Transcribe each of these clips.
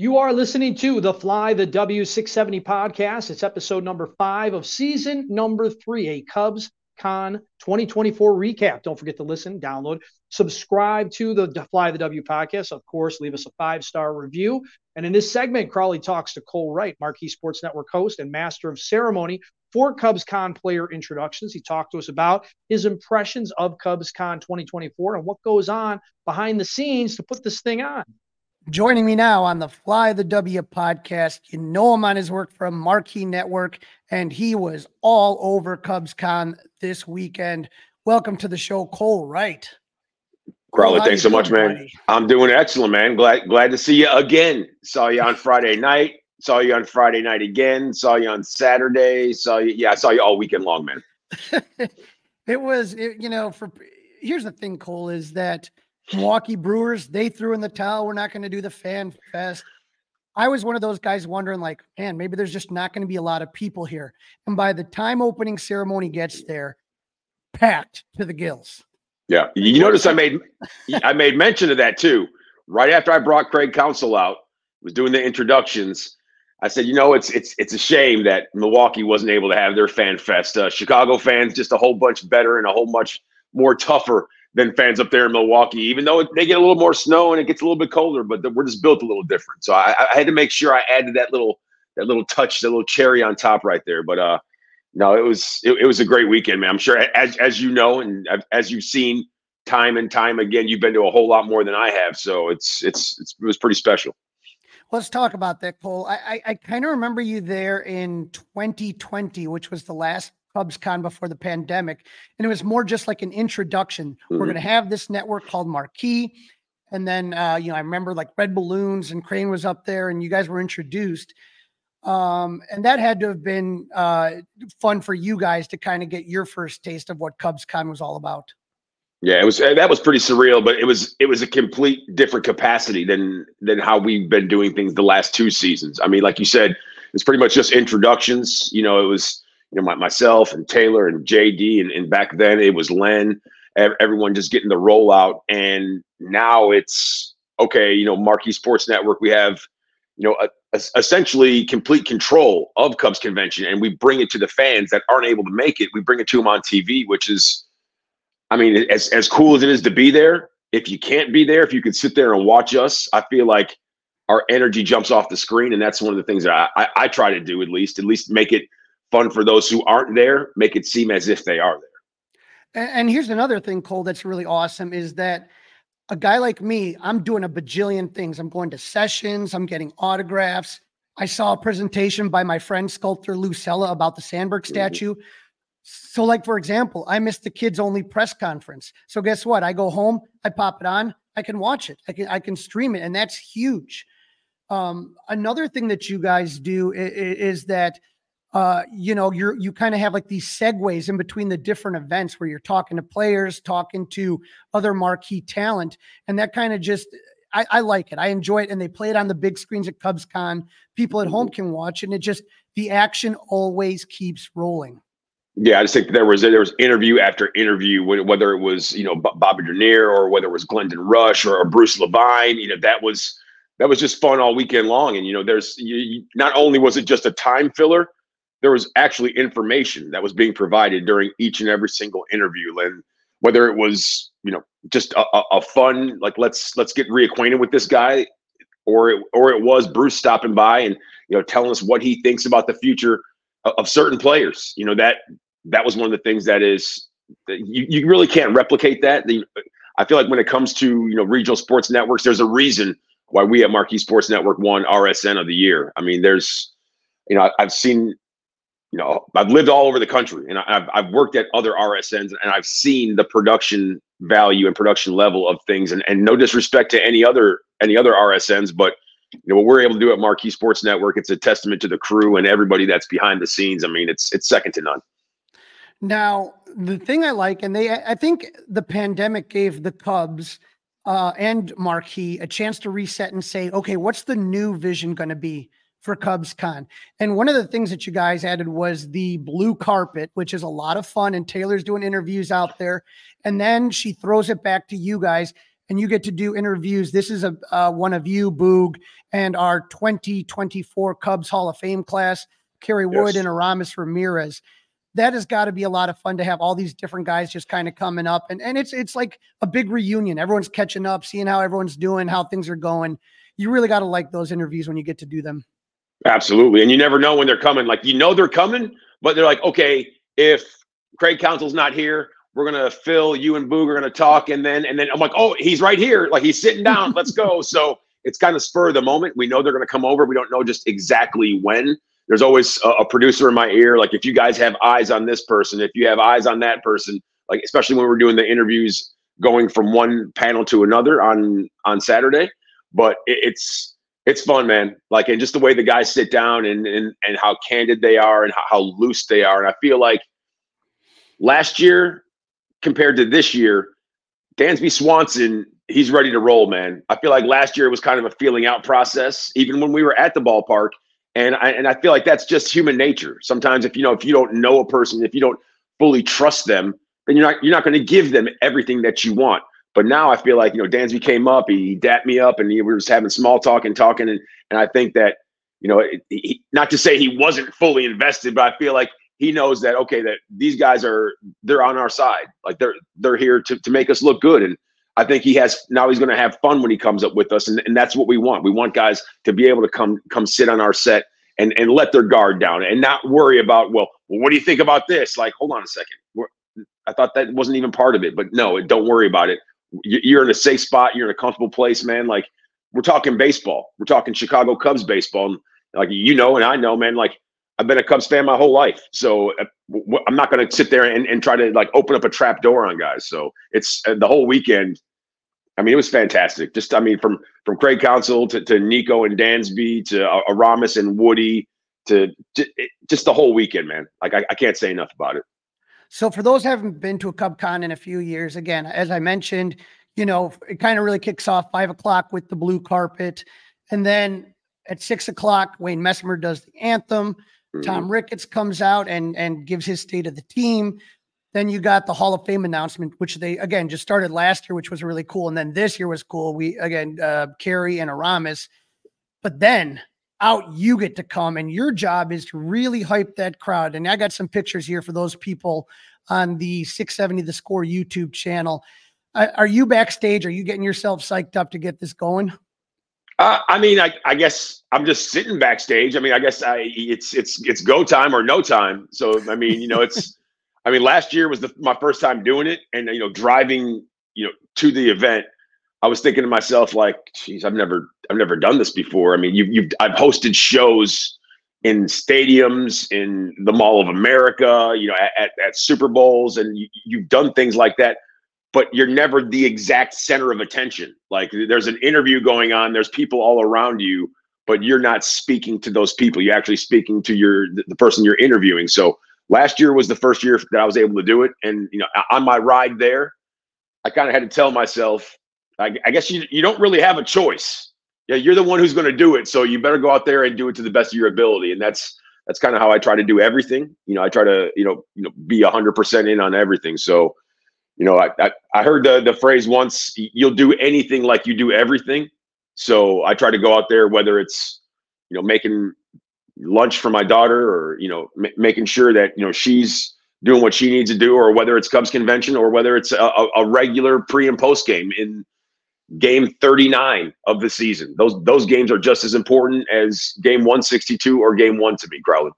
You are listening to the Fly the W670 podcast. It's episode number five of season number three, a Cubs Con 2024 recap. Don't forget to listen, download, subscribe to the Fly the W podcast. Of course, leave us a five star review. And in this segment, Crawly talks to Cole Wright, Marquee Sports Network host and master of ceremony for Cubs Con player introductions. He talked to us about his impressions of Cubs Con 2024 and what goes on behind the scenes to put this thing on. Joining me now on the Fly the W podcast, you know him on his work from Marquee Network, and he was all over Cubs Con this weekend. Welcome to the show, Cole Wright. Crawly, thanks so much, man. Buddy? I'm doing excellent, man. Glad glad to see you again. Saw you on Friday night. Saw you on Friday night again. Saw you on Saturday. Saw you. Yeah, I saw you all weekend long, man. it was, it, you know, for here's the thing, Cole, is that Milwaukee Brewers, they threw in the towel. We're not going to do the fan fest. I was one of those guys wondering, like, man, maybe there's just not going to be a lot of people here. And by the time opening ceremony gets there, packed to the gills. Yeah, you notice I made I made mention of that too. Right after I brought Craig Counsell out, was doing the introductions. I said, you know, it's it's it's a shame that Milwaukee wasn't able to have their fan fest. Uh, Chicago fans just a whole bunch better and a whole much more tougher than fans up there in Milwaukee, even though they get a little more snow and it gets a little bit colder, but we're just built a little different. So I, I, had to make sure I added that little that little touch, that little cherry on top right there. But uh, no, it was it, it was a great weekend, man. I'm sure as as you know and as you've seen time and time again, you've been to a whole lot more than I have. So it's it's, it's it was pretty special. Let's talk about that, Cole. I I, I kind of remember you there in 2020, which was the last CubsCon before the pandemic. And it was more just like an introduction. Mm-hmm. We're going to have this network called Marquee. And then, uh, you know, I remember like Red Balloons and Crane was up there and you guys were introduced. Um, and that had to have been uh, fun for you guys to kind of get your first taste of what CubsCon was all about. Yeah, it was that was pretty surreal, but it was it was a complete different capacity than than how we've been doing things the last two seasons. I mean, like you said, it's pretty much just introductions. You know, it was you know, my, myself and Taylor and JD, and, and back then it was Len, everyone just getting the rollout. And now it's okay, you know, Marquee Sports Network, we have, you know, a, a, essentially complete control of Cubs convention, and we bring it to the fans that aren't able to make it. We bring it to them on TV, which is, I mean, as, as cool as it is to be there, if you can't be there, if you can sit there and watch us, I feel like our energy jumps off the screen. And that's one of the things that I, I, I try to do at least, at least make it fun for those who aren't there, make it seem as if they are there. And, and here's another thing, Cole, that's really awesome is that a guy like me, I'm doing a bajillion things. I'm going to sessions, I'm getting autographs. I saw a presentation by my friend sculptor Lou Cella about the Sandberg mm-hmm. statue. Mm-hmm. So, like for example, I missed the kids only press conference. So guess what? I go home, I pop it on, I can watch it, I can I can stream it, and that's huge. Um, another thing that you guys do is, is that uh, you know, you're you kind of have like these segues in between the different events where you're talking to players, talking to other marquee talent, and that kind of just I, I, like it. I enjoy it, and they play it on the big screens at CubsCon. People at home mm-hmm. can watch, and it just the action always keeps rolling. Yeah, I just think there was there was interview after interview, whether it was you know Bobby Dernier or whether it was Glendon Rusch or, or Bruce Levine. You know that was that was just fun all weekend long. And you know, there's you, you, not only was it just a time filler, there was actually information that was being provided during each and every single interview and whether it was you know just a, a, fun like let's let's get reacquainted with this guy or it, or it was bruce stopping by and you know telling us what he thinks about the future of, of certain players. You know that that was one of the things that is you, you really can't replicate that. The, i feel like when it comes to you know regional sports networks there's a reason why we at marquee sports network won rsn of the year. I mean there's you know i've seen you know, I've lived all over the country and I've, I've worked at other RSNs and I've seen the production value and production level of things. And, and no disrespect to any other any other RSNs, but you know what we're able to do at Marquee Sports Network. It's a testament to the crew and everybody that's behind the scenes. I mean, it's it's second to none. Now, the thing I like, and they, I think the pandemic gave the Cubs uh, and Marquee a chance to reset and say, okay, what's the new vision going to be for Cubs Con? And one of the things that you guys added was the blue carpet, which is a lot of fun. And Taylor's doing interviews out there. And then she throws it back to you guys and you get to do interviews. This is a uh, one of you, Boog, and our 2024 Cubs Hall of Fame class, Kerry Wood yes. and Aramis Ramirez. That has got to be a lot of fun to have all these different guys just kind of coming up, and and it's it's like a big reunion. Everyone's catching up, seeing how everyone's doing, how things are going. You really got to like those interviews when you get to do them. Absolutely, and you never know when they're coming. Like you know they're coming, but they're like, okay, if Craig Counsell's not here, we're gonna Phil, you and Boog are gonna talk, and then and then I'm like, oh, he's right here, like he's sitting down. Let's go. So it's kind of spur of the moment. We know they're gonna come over. We don't know just exactly when. There's always a, a producer in my ear. Like if you guys have eyes on this person, if you have eyes on that person, like especially when we're doing the interviews going from one panel to another on on Saturday. But it, it's it's fun, man. Like and just the way the guys sit down and and and how candid they are and how, how loose they are. And I feel like last year compared to this year, Dansby Swanson, he's ready to roll, man. I feel like last year was kind of a feeling out process, even when we were at the ballpark. And I and I feel like that's just human nature. Sometimes if you know if you don't know a person, if you don't fully trust them, then you're not you're not going to give them everything that you want. But now I feel like you know Dansby came up, he dapped me up, and we were just having small talk and talking, and and I think that you know, he, not to say he wasn't fully invested, but I feel like he knows that okay that these guys are they're on our side. Like they're they're here to, to make us look good and i think he has now he's going to have fun when he comes up with us and, and that's what we want. We want guys to be able to come come sit on our set and and let their guard down and not worry about well, well what do you think about this? Like hold on a 2nd i thought that wasn't even part of it but no don't worry about it you're in a safe spot you're in a comfortable place man like we're talking baseball we're talking chicago cubs baseball and like you know and i know man like I've been a Cubs fan my whole life, so uh, I'm not going to sit there and, and try to like open up a trap door on guys. So it's uh, the whole weekend. I mean, it was fantastic. Just I mean, from from Craig Counsell to, to Nico and Dansby to uh, Aramis and Woody to, to just the whole weekend, man. Like I, I can't say enough about it. So for those haven't been to a Cub Con in a few years, again, as I mentioned, you know, it kind of really kicks off five o'clock with the blue carpet, and then at six o'clock, Wayne Messmer does the anthem. Tom mm-hmm. Ricketts comes out and and gives his state of the team. Then you got the Hall of Fame announcement, which they again just started last year, which was really cool. And then this year was cool. We again, uh, Kerry and Aramis. But then out you get to come, and your job is to really hype that crowd. And I got some pictures here for those people on the 670 The Score YouTube channel. Are you backstage? Are you getting yourself psyched up to get this going? Uh, I mean, I, I guess I'm just sitting backstage. I mean, I guess I it's it's it's go time or no time. So I mean, you know, it's I mean, last year was the, my first time doing it, and you know, driving you know to the event. I was thinking to myself, like, geez, I've never I've never done this before. I mean, you've, you've I've hosted shows in stadiums in the Mall of America, you know, at, at Super Bowls, and you, you've done things like that but you're never the exact center of attention. Like there's an interview going on, there's people all around you, but you're not speaking to those people. You're actually speaking to your the person you're interviewing. So last year was the first year that I was able to do it, and you know, on my ride there, I kind of had to tell myself, I, I guess you you don't really have a choice. Yeah, you're the one who's going to do it, so you better go out there and do it to the best of your ability, and that's that's kind of how I try to do everything. You know, I try to you know you know be hundred percent in on everything. So you know, I, I, I heard the, the phrase once, you'll do anything like you do everything. So I try to go out there, whether it's, you know, making lunch for my daughter or, you know, m- making sure that, you know, she's doing what she needs to do, or whether it's Cubs convention or whether it's a, a regular pre and post game in game 39 of the season. Those, those games are just as important as game 162 or game one to me, Crawly.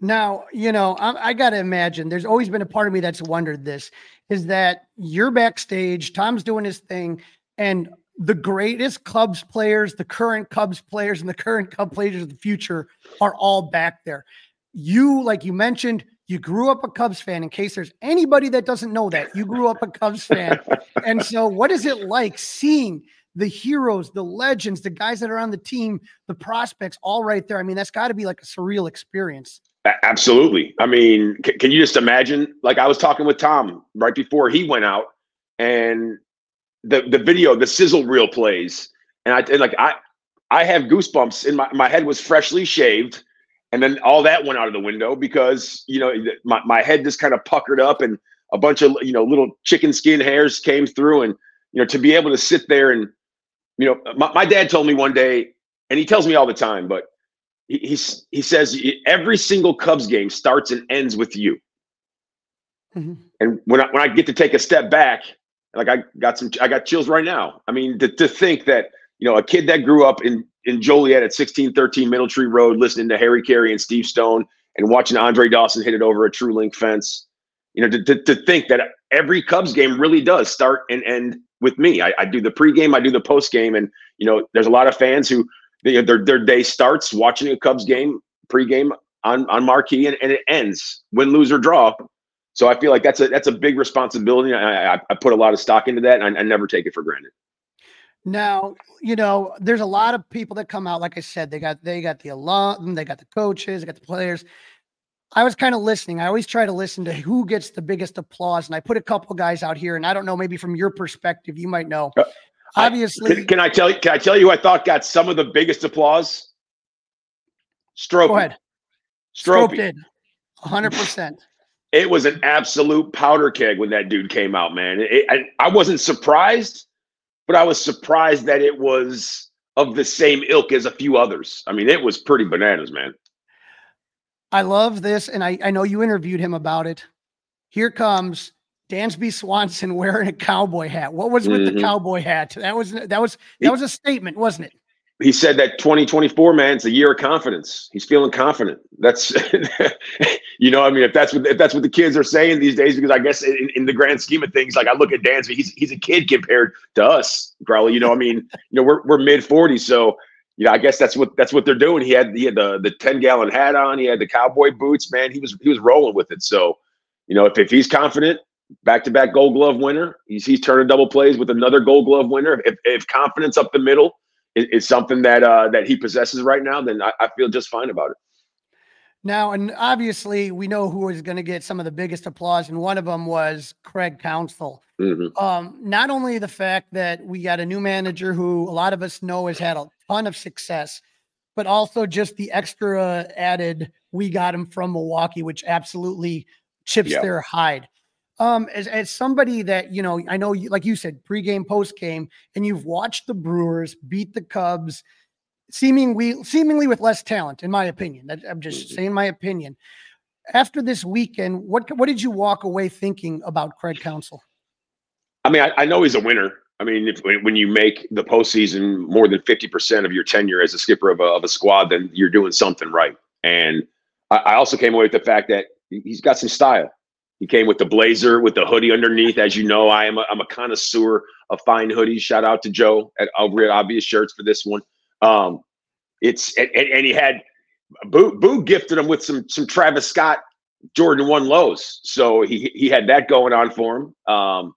Now, you know, I, I got to imagine there's always been a part of me that's wondered this is that you're backstage, Tom's doing his thing, and the greatest Cubs players, the current Cubs players, and the current Cub players of the future are all back there. You, like you mentioned, you grew up a Cubs fan. In case there's anybody that doesn't know that, you grew up a Cubs fan. and so, what is it like seeing the heroes, the legends, the guys that are on the team, the prospects, all right there. I mean, that's got to be like a surreal experience. Absolutely. I mean, can, can, you just imagine? Like I was talking with Tom right before he went out, and the the video, the sizzle reel plays, and I and like I I have goosebumps in my my head was freshly shaved, and then all that went out of the window because you know my my head just kind of puckered up, and a bunch of you know little chicken skin hairs came through, and you know to be able to sit there and you know my, my dad told me one day, and he tells me all the time, but he, he's, he says every single Cubs game starts and ends with you. Mm-hmm. And when I, when I get to take a step back, like I got some, I got chills right now. I mean, to, to think that, you know, a kid that grew up in, in Joliet at 1613 Middle Tree Road, listening to Harry Caray and Steve Stone and watching Andre Dawson hit it over a true link fence, you know, to, to, to think that every Cubs game really does start and end with me. I, I do the pregame, I do the postgame, and you know, there's a lot of fans who they, their their day starts watching a Cubs game pregame on on marquee, and, and it ends win, lose or draw. So I feel like that's a that's a big responsibility. I, I, I put a lot of stock into that, and I, I never take it for granted. Now, you know, there's a lot of people that come out. Like I said, they got they got the alum, they got the coaches, they got the players. I was kind of listening. I always try to listen to who gets the biggest applause, and I put a couple guys out here. And I don't know, maybe from your perspective, you might know. Uh, Obviously, can, can, I tell you? Can I tell you? Who I thought got some of the biggest applause. Strop. Go ahead. Strop did. hundred percent. It was an absolute powder keg when that dude came out, man. It, I, I wasn't surprised, but I was surprised that it was of the same ilk as a few others. I mean, it was pretty bananas, man. I love this, and I, I know you interviewed him about it. Here comes Dansby Swanson wearing a cowboy hat. What was with mm-hmm. the cowboy hat? That was that was that was a statement, wasn't it? He said that 2024, man, it's a year of confidence. He's feeling confident. That's you know, I mean, if that's what if that's what the kids are saying these days, because I guess in, in the grand scheme of things, like I look at Dansby, he's he's a kid compared to us, Crawly. You know, I mean, you know, we're we're mid 40s, so you know, I guess that's what that's what they're doing. He had he had the the 10 gallon hat on, he had the cowboy boots, man. He was he was rolling with it. So, you know, if, if he's confident, back to back gold glove winner. He's, he's turning double plays with another gold glove winner. If, if confidence up the middle is, is something that uh, that he possesses right now, then I, I feel just fine about it. Now, and obviously, we know who is going to get some of the biggest applause, and one of them was Craig Counsell. Mm-hmm. Um, not only the fact that we got a new manager who a lot of us know has had a ton of success, but also just the extra added we got him from Milwaukee, which absolutely chips yep. their hide um, as, as somebody that, you know, I know, you, like you said, pregame, postgame, and you've watched the Brewers beat the Cubs seemingly, seemingly with less talent, in my opinion. I'm just mm-hmm. saying my opinion. After this weekend, what, what did you walk away thinking about Craig Counsell? I mean, I, I know he's a winner. I mean, if, when you make the postseason more than 50% of your tenure as a skipper of a, of a squad, then you're doing something right. And I, I also came away with the fact that he's got some style. He came with the blazer with the hoodie underneath. As you know, I am a, I'm a connoisseur of fine hoodies. Shout out to Joe at over at Obvious Shirts for this one. Um, it's and, and, he had Boo Boo gifted him with some some Travis Scott Jordan One lows, so he he had that going on for him. Um,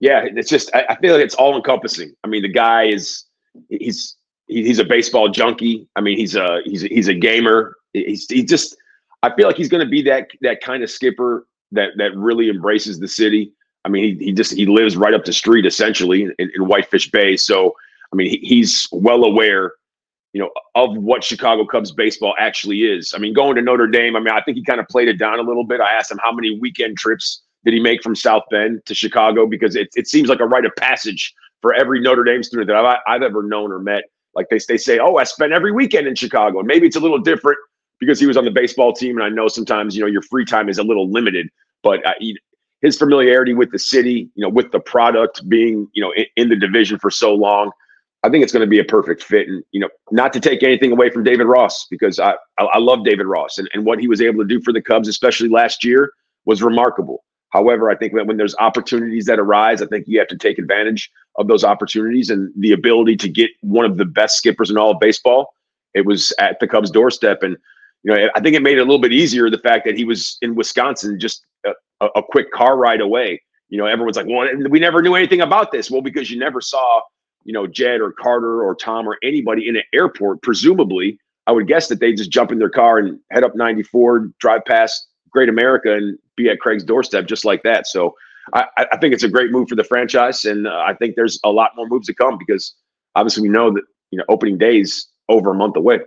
yeah, it's just I, I feel like it's all encompassing. I mean, the guy is he's he's a baseball junkie. I mean, he's a he's a, he's a gamer. He's he just I feel like he's going to be that that kind of skipper that that really embraces the city. I mean, he, he just he lives right up the street essentially in, in Whitefish Bay. So I mean, he, he's well aware, you know, of what Chicago Cubs baseball actually is. I mean, going to Notre Dame. I mean, I think he kind of played it down a little bit. I asked him how many weekend trips did he make from South Bend to Chicago because it it seems like a rite of passage for every Notre Dame student that I've, I've ever known or met. Like they they say, oh, I spent every weekend in Chicago, and maybe it's a little different because he was on the baseball team. And I know sometimes you know your free time is a little limited but uh, he, his familiarity with the city, you know, with the product being, you know, in, in the division for so long, I think it's going to be a perfect fit. And, you know, not to take anything away from David Ross, because I, I, I love David Ross and, and what he was able to do for the Cubs, especially last year, was remarkable. However, I think that when there's opportunities that arise, I think you have to take advantage of those opportunities and the ability to get one of the best skippers in all of baseball. It was at the Cubs' doorstep. And you know, I think it made it a little bit easier the fact that he was in Wisconsin, just a, a quick car ride away. You know, everyone's like, "Well, we never knew anything about this." Well, because you never saw you know, Jed or Carter or Tom or anybody in an airport, presumably, I would guess that they just jump in their car and head up 94, drive past Great America, and be at Craig's doorstep just like that. So I, I think it's a great move for the franchise, and uh, I think there's a lot more moves to come because obviously we know that you know opening days over a month away.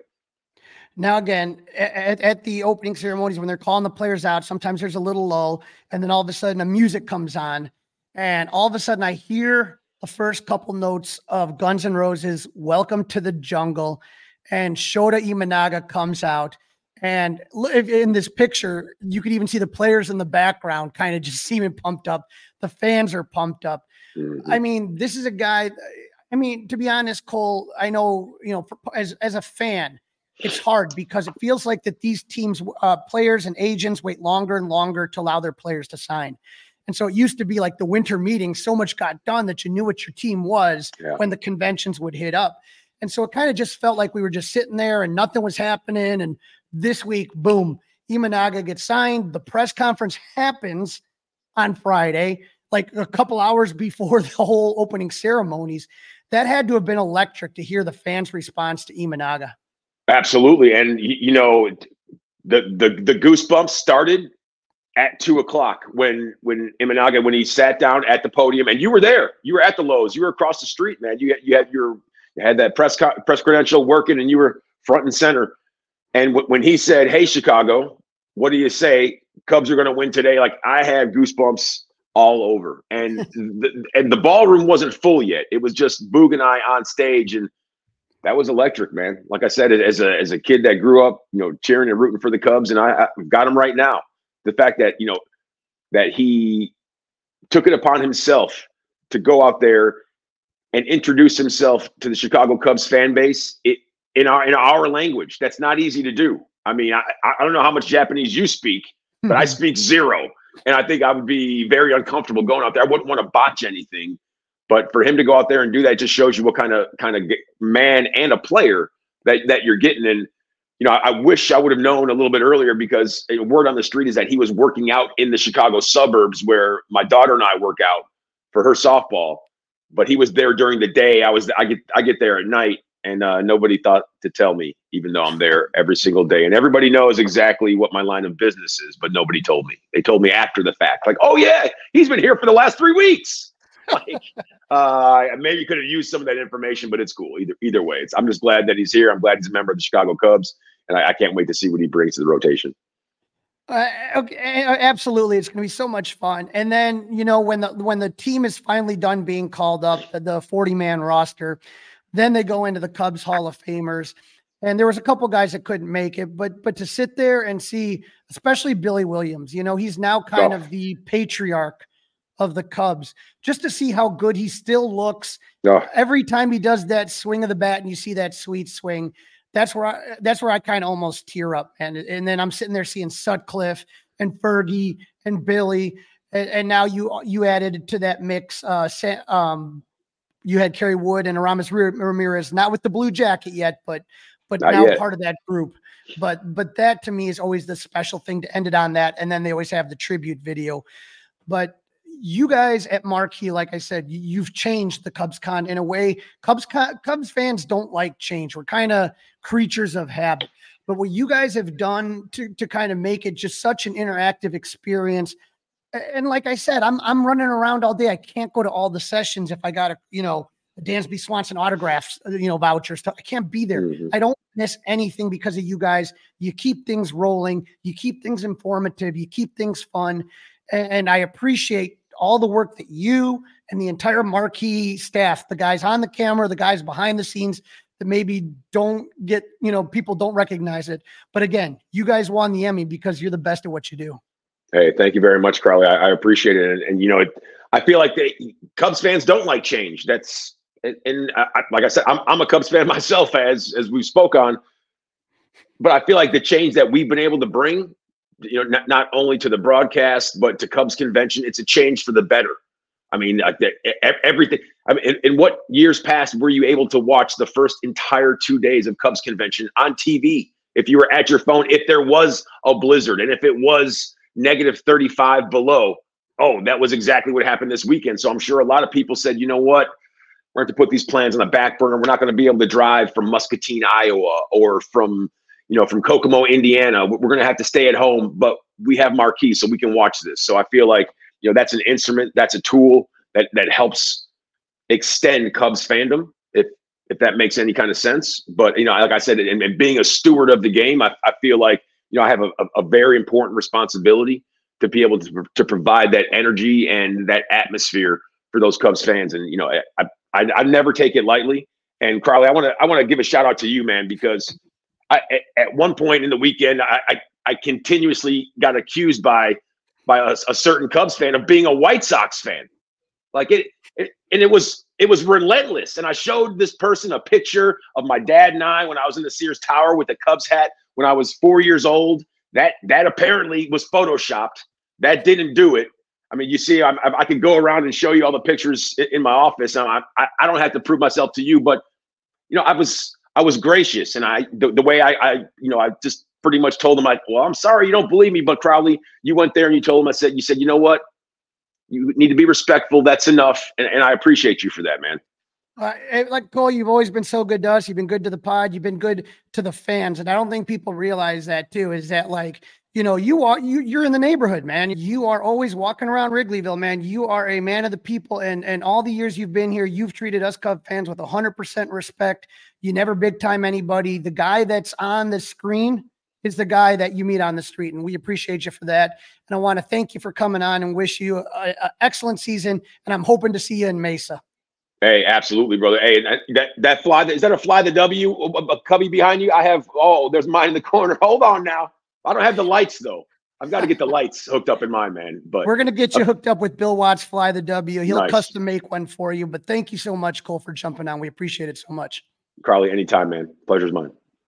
Now, again, at, at, the opening ceremonies, when they're calling the players out, sometimes there's a little lull, and then all of a sudden, the music comes on, and all of a sudden, I hear the first couple notes of Guns N' Roses' "Welcome to the Jungle," and Shota Imanaga comes out. And in this picture, you could even see the players in the background kind of just seeming pumped up. The fans are pumped up. Mm-hmm. I mean, this is a guy. I mean, to be honest, Cole, I know, you know, as, as a fan, it's hard because it feels like that these teams, uh, players and agents wait longer and longer to allow their players to sign. And so it used to be like the winter meeting, so much got done that you knew what your team was yeah. when the conventions would hit up. And so it kind of just felt like we were just sitting there and nothing was happening. And this week, boom, Imanaga gets signed. The press conference happens on Friday, like a couple hours before the whole opening ceremonies. That had to have been electric to hear the fans' response to Imanaga. Absolutely, and you know, the the the goosebumps started at two o'clock when when Imanaga when he sat down at the podium, and you were there. You were at the Loews. You were across the street, man. You you had your you had that press co- press credential working, and you were front and center. And w- when he said, "Hey, Chicago, what do you say? Cubs are going to win today." Like I had goosebumps all over, and the, and the ballroom wasn't full yet. It was just Boog and I on stage, and that was electric, man. Like I said, as a as a kid that grew up, you know, cheering and rooting for the Cubs, and I, I got him right now. The fact that you know that he took it upon himself to go out there and introduce himself to the Chicago Cubs fan base it, in our in our language. That's not easy to do. I mean, I, I don't know how much Japanese you speak, but I hmm. speak zero, and I think I would be very uncomfortable going out there. I wouldn't want to botch anything. But for him to go out there and do that just shows you what kind of kind of man and a player that that you're getting. And you know, I, I wish I would have known a little bit earlier because word on the street is that he was working out in the Chicago suburbs where my daughter and I work out for her softball. But he was there during the day. I was I get I get there at night, and uh, nobody thought to tell me, even though I'm there every single day. And everybody knows exactly what my line of business is, but nobody told me. They told me after the fact, like, "Oh yeah, he's been here for the last three weeks." like, uh, maybe you could have used some of that information, but it's cool. Either either way, it's, I'm just glad that he's here. I'm glad he's a member of the Chicago Cubs, and I, I can't wait to see what he brings to the rotation. Uh, okay, absolutely, it's going to be so much fun. And then you know when the when the team is finally done being called up, the 40 man roster, then they go into the Cubs Hall of Famers. And there was a couple guys that couldn't make it, but but to sit there and see, especially Billy Williams, you know, he's now kind oh. of the patriarch of the Cubs just to see how good he still looks. Oh. Every time he does that swing of the bat and you see that sweet swing, that's where I that's where I kind of almost tear up. And and then I'm sitting there seeing Sutcliffe and Fergie and Billy. And, and now you you added to that mix uh um you had Kerry Wood and Aramis Ramirez, not with the blue jacket yet, but but not now yet. part of that group. But but that to me is always the special thing to end it on that. And then they always have the tribute video. But you guys at Marquee, like I said, you've changed the Cubs con in a way. Cubs Cubs fans don't like change. We're kind of creatures of habit. But what you guys have done to to kind of make it just such an interactive experience. And like I said, I'm I'm running around all day. I can't go to all the sessions if I got a you know a Dansby Swanson autographs, uh, you know, vouchers. I can't be there. Mm-hmm. I don't miss anything because of you guys. You keep things rolling. You keep things informative. You keep things fun. And I appreciate all the work that you and the entire marquee staff, the guys on the camera, the guys behind the scenes that maybe don't get, you know, people don't recognize it. But again, you guys won the Emmy because you're the best at what you do. Hey, thank you very much, Crawly. I, I appreciate it. And, and, you know, it, I feel like they, Cubs fans don't like change. That's, and, and I, like I said, I'm, I'm a Cubs fan myself, as as we spoke on. But I feel like the change that we've been able to bring you know, not, not only to the broadcast, but to Cubs convention. It's a change for the better. I mean, everything. I mean, in, in, what years past were you able to watch the first entire two days of Cubs convention on TV? If you were at your phone, if there was a blizzard and if it was negative 35 below, oh, that was exactly what happened this weekend. So I'm sure a lot of people said, you know what? we're going to put these plans on the back burner. We're not going to be able to drive from Muscatine, Iowa, or from you know from Kokomo, Indiana. We're going to have to stay at home, but we have Marquee, so we can watch this. So I feel like you know that's an instrument, that's a tool that that helps extend Cubs fandom, if if that makes any kind of sense. But you know, like I said, and, and being a steward of the game, I, I feel like you know I have a, a very important responsibility to be able to, to provide that energy and that atmosphere for those Cubs fans. And you know, I I, I never take it lightly. And Crawly, I want to I want to give a shout out to you, man, because I, at, one point in the weekend, I, I, I continuously got accused by by a, a, certain Cubs fan of being a White Sox fan. Like it, it, and it was it was relentless. And I showed this person a picture of my dad and I when I was in the Sears Tower with the Cubs hat when I was four years old. That that apparently was photoshopped. That didn't do it. I mean, you see, I, I could go around and show you all the pictures in my office. I, I, I don't have to prove myself to you, but you know, I was I was gracious, and I the, the way I, I you know I just pretty much told him like, well, I'm sorry you don't believe me, but Crawly, you went there and you told him I said you said you know what, you need to be respectful. That's enough, and, and I appreciate you for that, man. Uh, like Cole, you've always been so good to us. You've been good to the pod. You've been good to the fans, and I don't think people realize that too. Is that like you know you are you you're in the neighborhood, man. You are always walking around Wrigleyville, man. You are a man of the people, and and all the years you've been here, you've treated us Cub fans with hundred percent respect. You never big time anybody. The guy that's on the screen is the guy that you meet on the street, and we appreciate you for that. And I want to thank you for coming on and wish you an excellent season. And I'm hoping to see you in Mesa. Hey, absolutely, brother. Hey, that that fly is that a fly the W a cubby behind you? I have. Oh, there's mine in the corner. Hold on now. I don't have the lights though. I've got to get the lights hooked up in mine, man. But we're gonna get you uh, hooked up with Bill Watts Fly the W. He'll nice. custom make one for you. But thank you so much, Cole, for jumping on. We appreciate it so much. Crawly, anytime, man. Pleasure's mine.